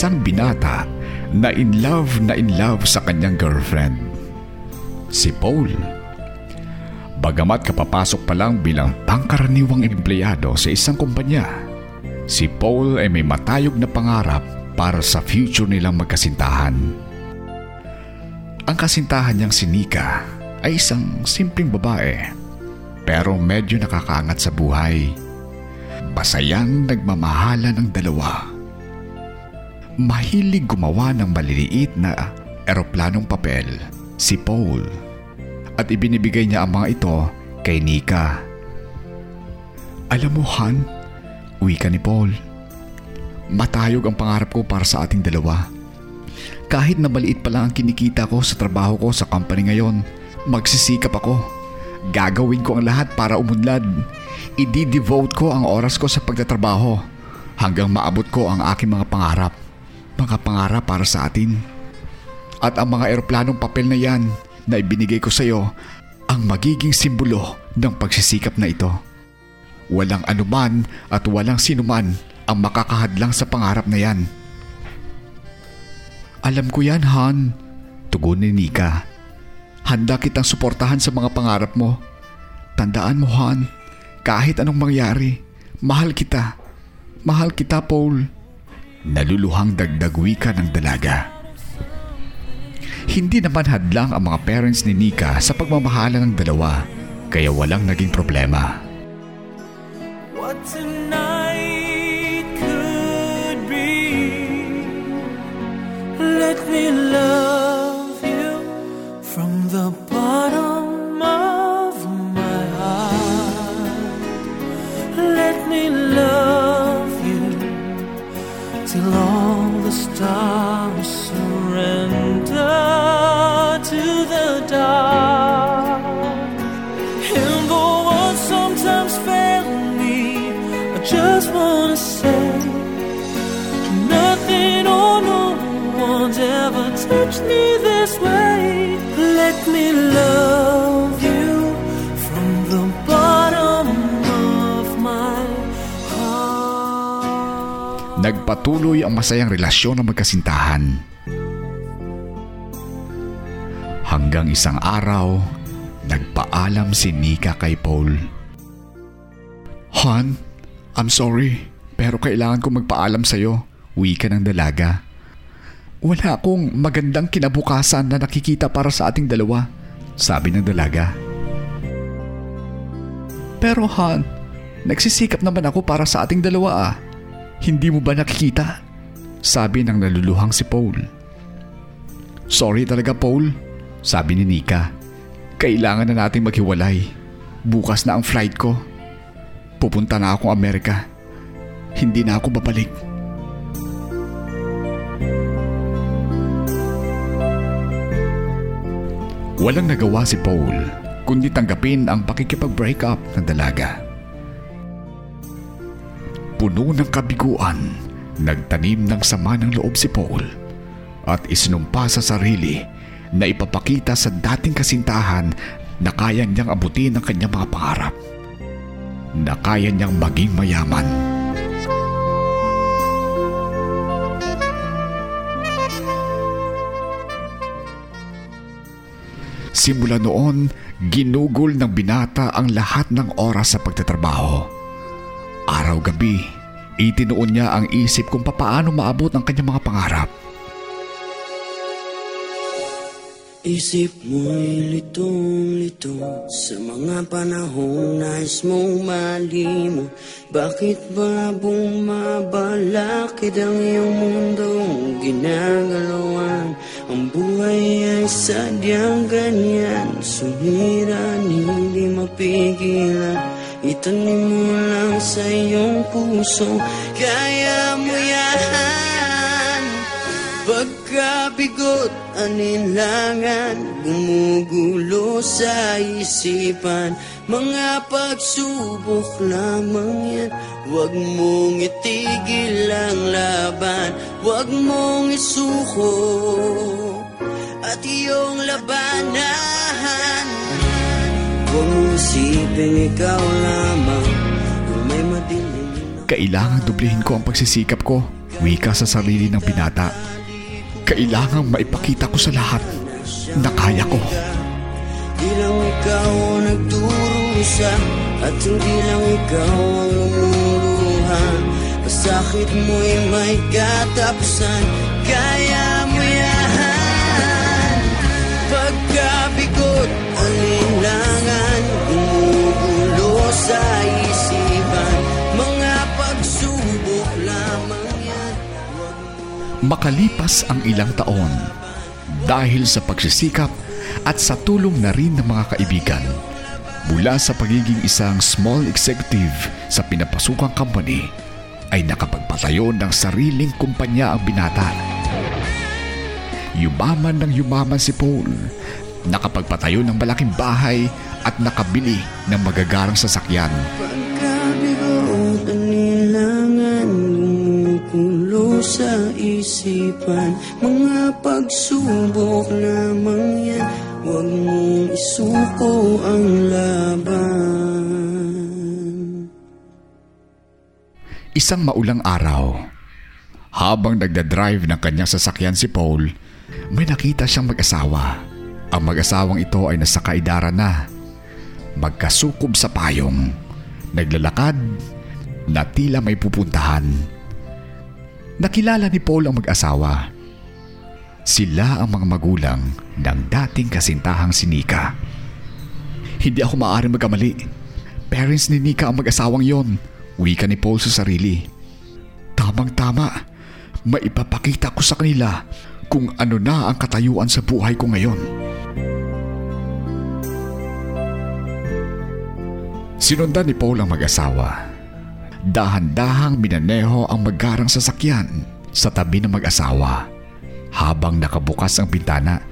isang binata na in love na in love sa kanyang girlfriend. Si Paul. Bagamat kapapasok pa lang bilang pangkaraniwang empleyado sa isang kumpanya, si Paul ay may matayog na pangarap para sa future nilang magkasintahan. Ang kasintahan niyang si Nika ay isang simpleng babae pero medyo nakakaangat sa buhay. Masayang nagmamahalan ang dalawa. Mahilig gumawa ng maliliit na eroplanong papel si Paul at ibinibigay niya ang mga ito kay Nika. Alam mo Han, uwi ka ni Paul. Matayog ang pangarap ko para sa ating dalawa. Kahit na maliit pa lang ang kinikita ko sa trabaho ko sa company ngayon, magsisikap ako. Gagawin ko ang lahat para umunlad. Idi-devote ko ang oras ko sa pagtatrabaho hanggang maabot ko ang aking mga pangarap. Mga pangarap para sa atin. At ang mga eroplanong papel na yan na ibinigay ko sa iyo ang magiging simbolo ng pagsisikap na ito. Walang anuman at walang sinuman ang makakahadlang sa pangarap na yan. Alam ko yan, Han. Tugon ni Nika. Handa kitang suportahan sa mga pangarap mo. Tandaan mo, Han, kahit anong mangyari, mahal kita. Mahal kita, Paul. Naluluhang dagdag wika ng dalaga. Hindi naman hadlang ang mga parents ni Nika sa pagmamahalan ng dalawa kaya walang naging problema. What tonight till all the stars surrender to the dark. And though words sometimes fail me, I just wanna say nothing or no one's ever touched me Nagpatuloy ang masayang relasyon ng magkasintahan. Hanggang isang araw, nagpaalam si Nika kay Paul. Han, I'm sorry, pero kailangan kong magpaalam sa'yo. Uwi ka ng dalaga. Wala akong magandang kinabukasan na nakikita para sa ating dalawa, sabi ng dalaga. Pero Han, nagsisikap naman ako para sa ating dalawa ah. Hindi mo ba nakikita? Sabi ng naluluhang si Paul. Sorry talaga Paul, sabi ni Nika. Kailangan na nating maghiwalay. Bukas na ang flight ko. Pupunta na akong Amerika. Hindi na ako babalik. Walang nagawa si Paul kundi tanggapin ang pakikipag-break up ng dalaga. Puno ng kabiguan, nagtanim ng sama ng loob si Paul at isinumpa sa sarili na ipapakita sa dating kasintahan na kaya niyang abutin ang kanyang mga pangarap. Na kaya niyang maging mayaman. Simula noon, ginugol ng binata ang lahat ng oras sa pagtatrabaho. Araw-gabi, itinuon niya ang isip kung papaano maabot ang kanyang mga pangarap. Isip mo'y litong-lito Sa mga panahong nais mong malimo Bakit ba bumabalakid ang iyong mundong ginagalawan Ang buhay ay sadyang ganyan. Sumiran, hindi mapigilan Itanim mo lang sa iyong puso Kaya mo yan. Pagkabigot, aninlangan Gumugulo sa isipan. Mga pagsubok lamang yan Huwag mong itigil ang laban. Huwag mong isuko At iyong labanan Huwag mong isipin ikaw lamang Kung may madilim Kailangan dublihin ko ang pagsisikap ko Wika sa sarili ng binata. Kailangang maipakita ko sa lahat na kaya ko. Di lang ikaw ang nagdurusa At hindi lang ikaw ang lumuluha Pasakit mo'y may katapusan Makalipas ang ilang taon, dahil sa pagsisikap at sa tulong na rin ng mga kaibigan, mula sa pagiging isang small executive sa pinapasukang company, ay nakapagpatayo ng sariling kumpanya ang binata. Yumaman ng yumaman si Paul, nakapagpatayo ng malaking bahay at nakabili ng magagarang sasakyan. Sa isipan Mga pagsubok lamang yan Huwag mong isuko ang laban Isang maulang araw, habang nagdadrive ng kanyang sasakyan si Paul, may nakita siyang mag-asawa. Ang mag-asawang ito ay nasa kaidara na. Magkasukob sa payong, naglalakad, na tila may pupuntahan. Nakilala ni Paul ang mag-asawa. Sila ang mga magulang ng dating kasintahang si Nika. Hindi ako maaaring magkamali. Parents ni Nika ang mag-asawang yon. Wika ni Paul sa sarili. Tamang-tama. Maipapakita ko sa kanila kung ano na ang katayuan sa buhay ko ngayon. Sinundan ni Paul ang mag-asawa. Dahan-dahang minaneho ang magarang sasakyan sa tabi ng mag-asawa habang nakabukas ang bintana.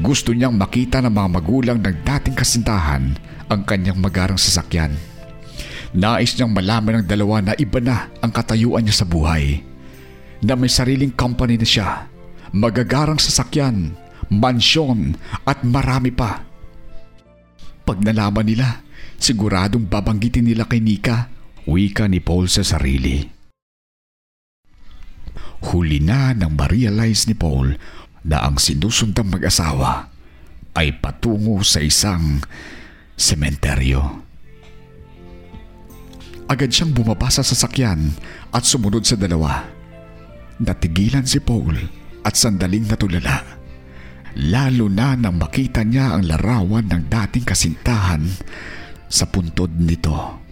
Gusto niyang makita ng mga magulang ng dating kasintahan ang kanyang magarang sasakyan. Nais niyang malaman ng dalawa na iba na ang katayuan niya sa buhay. Na may sariling company na siya, magagarang sasakyan, mansyon at marami pa. Pag nalaman nila, siguradong babanggitin nila kay Nika, wika ni Paul sa sarili. Huli na nang ma-realize ni Paul na ang sinusundang mag-asawa ay patungo sa isang sementeryo. Agad siyang bumaba sa sasakyan at sumunod sa dalawa. Natigilan si Paul at sandaling natulala. Lalo na nang makita niya ang larawan ng dating kasintahan sa puntod nito.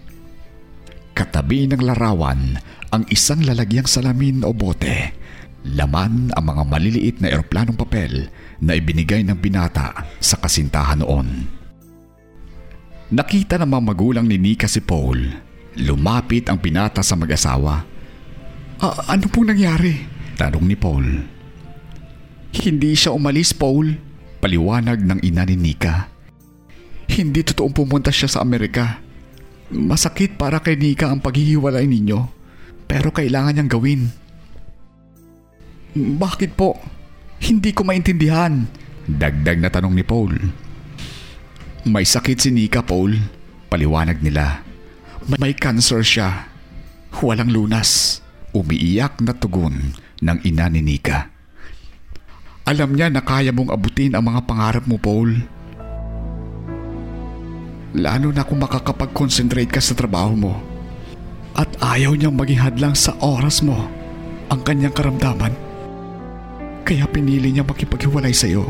Katabi ng larawan ang isang lalagyang salamin o bote. Laman ang mga maliliit na eroplanong papel na ibinigay ng binata sa kasintahan noon. Nakita ng mga magulang ni Nika si Paul Lumapit ang pinata sa mag-asawa. ano pong nangyari? Tanong ni Paul. Hindi siya umalis, Paul. Paliwanag ng ina ni Nika. Hindi totoong pumunta siya sa Amerika. Masakit para kay Nika ang paghihiwalay ninyo. Pero kailangan niyang gawin. Bakit po? Hindi ko maintindihan. Dagdag na tanong ni Paul. May sakit si Nika, Paul. Paliwanag nila. May cancer siya. Walang lunas. Umiiyak na tugon ng ina ni Nika. Alam niya na kaya mong abutin ang mga pangarap mo, Paul. Lalo na kung makakapag-concentrate ka sa trabaho mo. At ayaw niyang maging hadlang sa oras mo ang kanyang karamdaman. Kaya pinili niya makipaghiwalay sa iyo.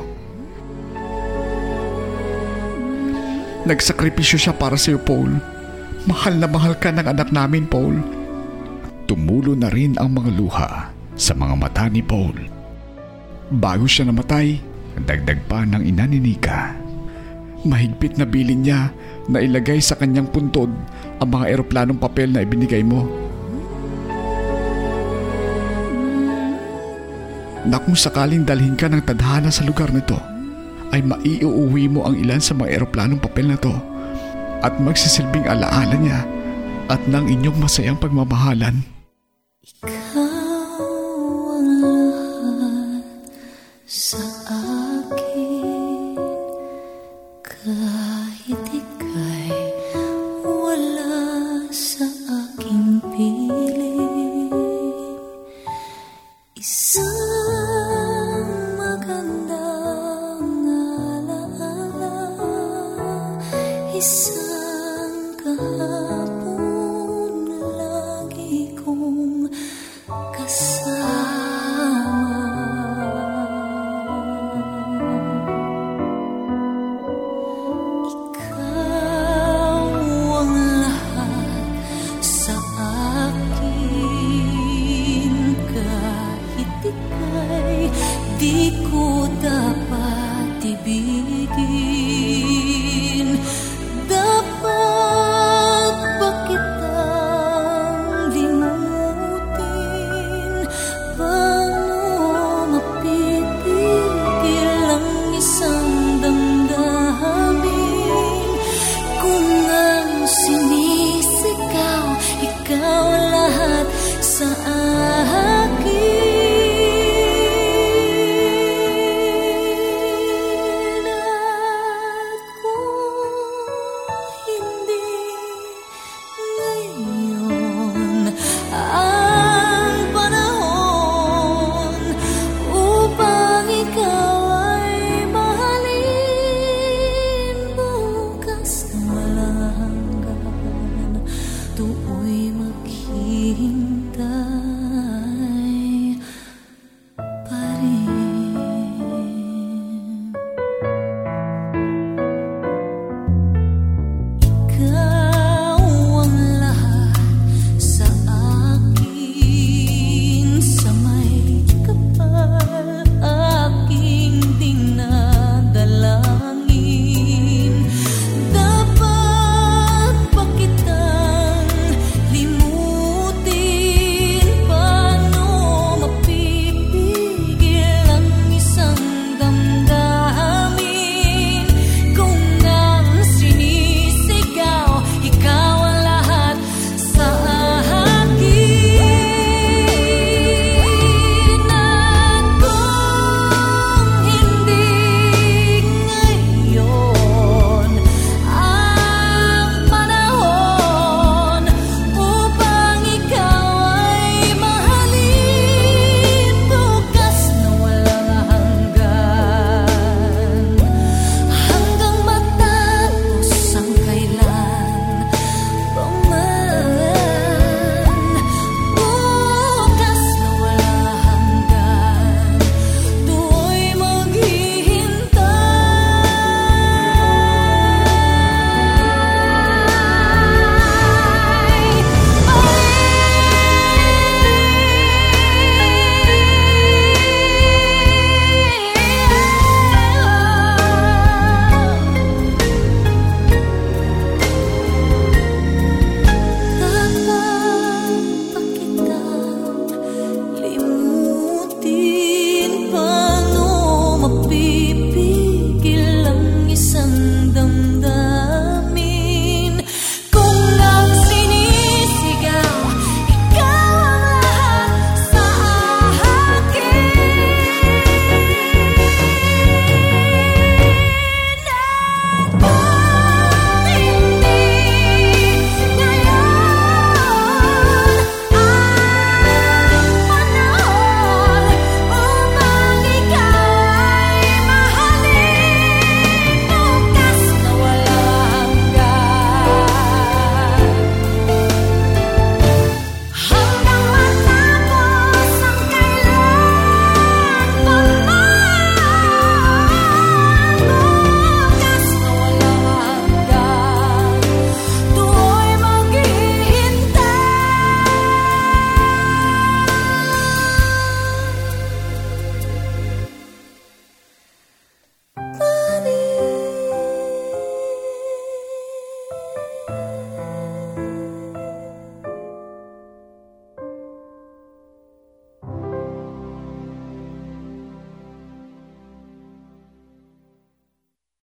Nagsakripisyo siya para sa iyo, Paul. Mahal na mahal ka ng anak namin, Paul. Tumulo na rin ang mga luha sa mga mata ni Paul. Bago siya namatay, dagdag pa ng ina ni Nika. Mahigpit na bilin niya na ilagay sa kanyang puntod ang mga eroplanong papel na ibinigay mo. Na kung sakaling dalhin ka ng tadhana sa lugar nito, ay maiuuwi mo ang ilan sa mga eroplanong papel na to at magsisilbing alaala niya at ng inyong masayang pagmamahalan. Ikaw